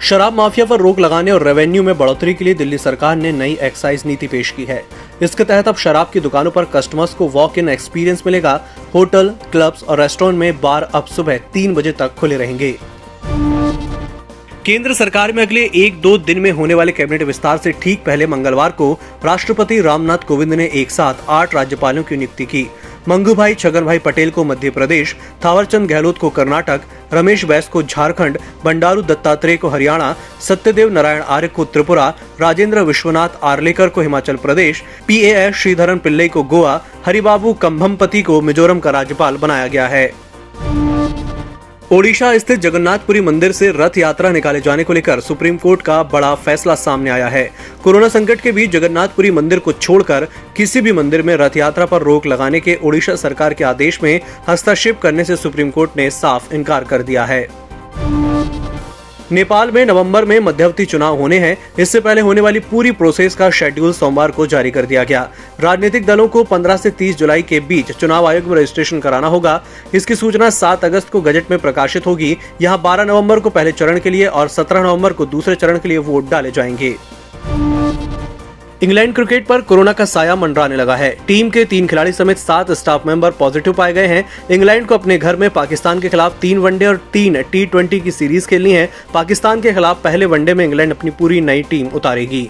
शराब माफिया पर रोक लगाने और रेवेन्यू में बढ़ोतरी के लिए दिल्ली सरकार ने नई एक्साइज नीति पेश की है। इसके तहत अब शराब की दुकानों पर कस्टमर्स को वॉक इन एक्सपीरियंस मिलेगा। होटल, क्लब्स और रेस्टोरेंट में बार अब सुबह तीन बजे तक खुले रहेंगे। केंद्र सरकार में अगले एक दो दिन में होने वाले कैबिनेट विस्तार से ठीक पहले मंगलवार को राष्ट्रपति रामनाथ कोविंद ने एक साथ आठ राज्यपालों की नियुक्ति की। मंगू भाई छगन भाई पटेल को मध्य प्रदेश थावरचंद गहलोत को कर्नाटक, रमेश बैस को झारखंड, बंडारू दत्तात्रेय को हरियाणा, सत्यदेव नारायण आर्य को त्रिपुरा, राजेंद्र विश्वनाथ आर्लेकर को हिमाचल प्रदेश, पी एस श्रीधरन पिल्लई को गोवा, हरिबाबू कंभमपति को मिजोरम का राज्यपाल बनाया गया है। ओडिशा स्थित जगन्नाथपुरी मंदिर से रथ यात्रा निकाले जाने को लेकर सुप्रीम कोर्ट का बड़ा फैसला सामने आया है। कोरोना संकट के बीच जगन्नाथपुरी मंदिर को छोड़कर किसी भी मंदिर में रथ यात्रा पर रोक लगाने के ओडिशा सरकार के आदेश में हस्तक्षेप करने से सुप्रीम कोर्ट ने साफ़ इनकार कर दिया है। नेपाल में नवंबर में मध्यवर्ती चुनाव होने हैं। इससे पहले होने वाली पूरी प्रोसेस का शेड्यूल सोमवार को जारी कर दिया गया। राजनीतिक दलों को 15 से 30 जुलाई के बीच चुनाव आयोग में रजिस्ट्रेशन कराना होगा। इसकी सूचना 7 अगस्त को गजट में प्रकाशित होगी। यहाँ 12 नवंबर को पहले चरण के लिए और सत्रह नवंबर को दूसरे चरण के लिए वोट डाले जाएँगे। इंग्लैंड क्रिकेट पर कोरोना का साया मंडराने लगा है। टीम के तीन खिलाड़ी समेत सात स्टाफ मेंबर पॉजिटिव पाए गए हैं। इंग्लैंड को अपने घर में पाकिस्तान के खिलाफ तीन वनडे और तीन टी ट्वेंटी की सीरीज़ खेलनी है। पाकिस्तान के खिलाफ पहले वनडे में इंग्लैंड अपनी पूरी नई टीम उतारेगी।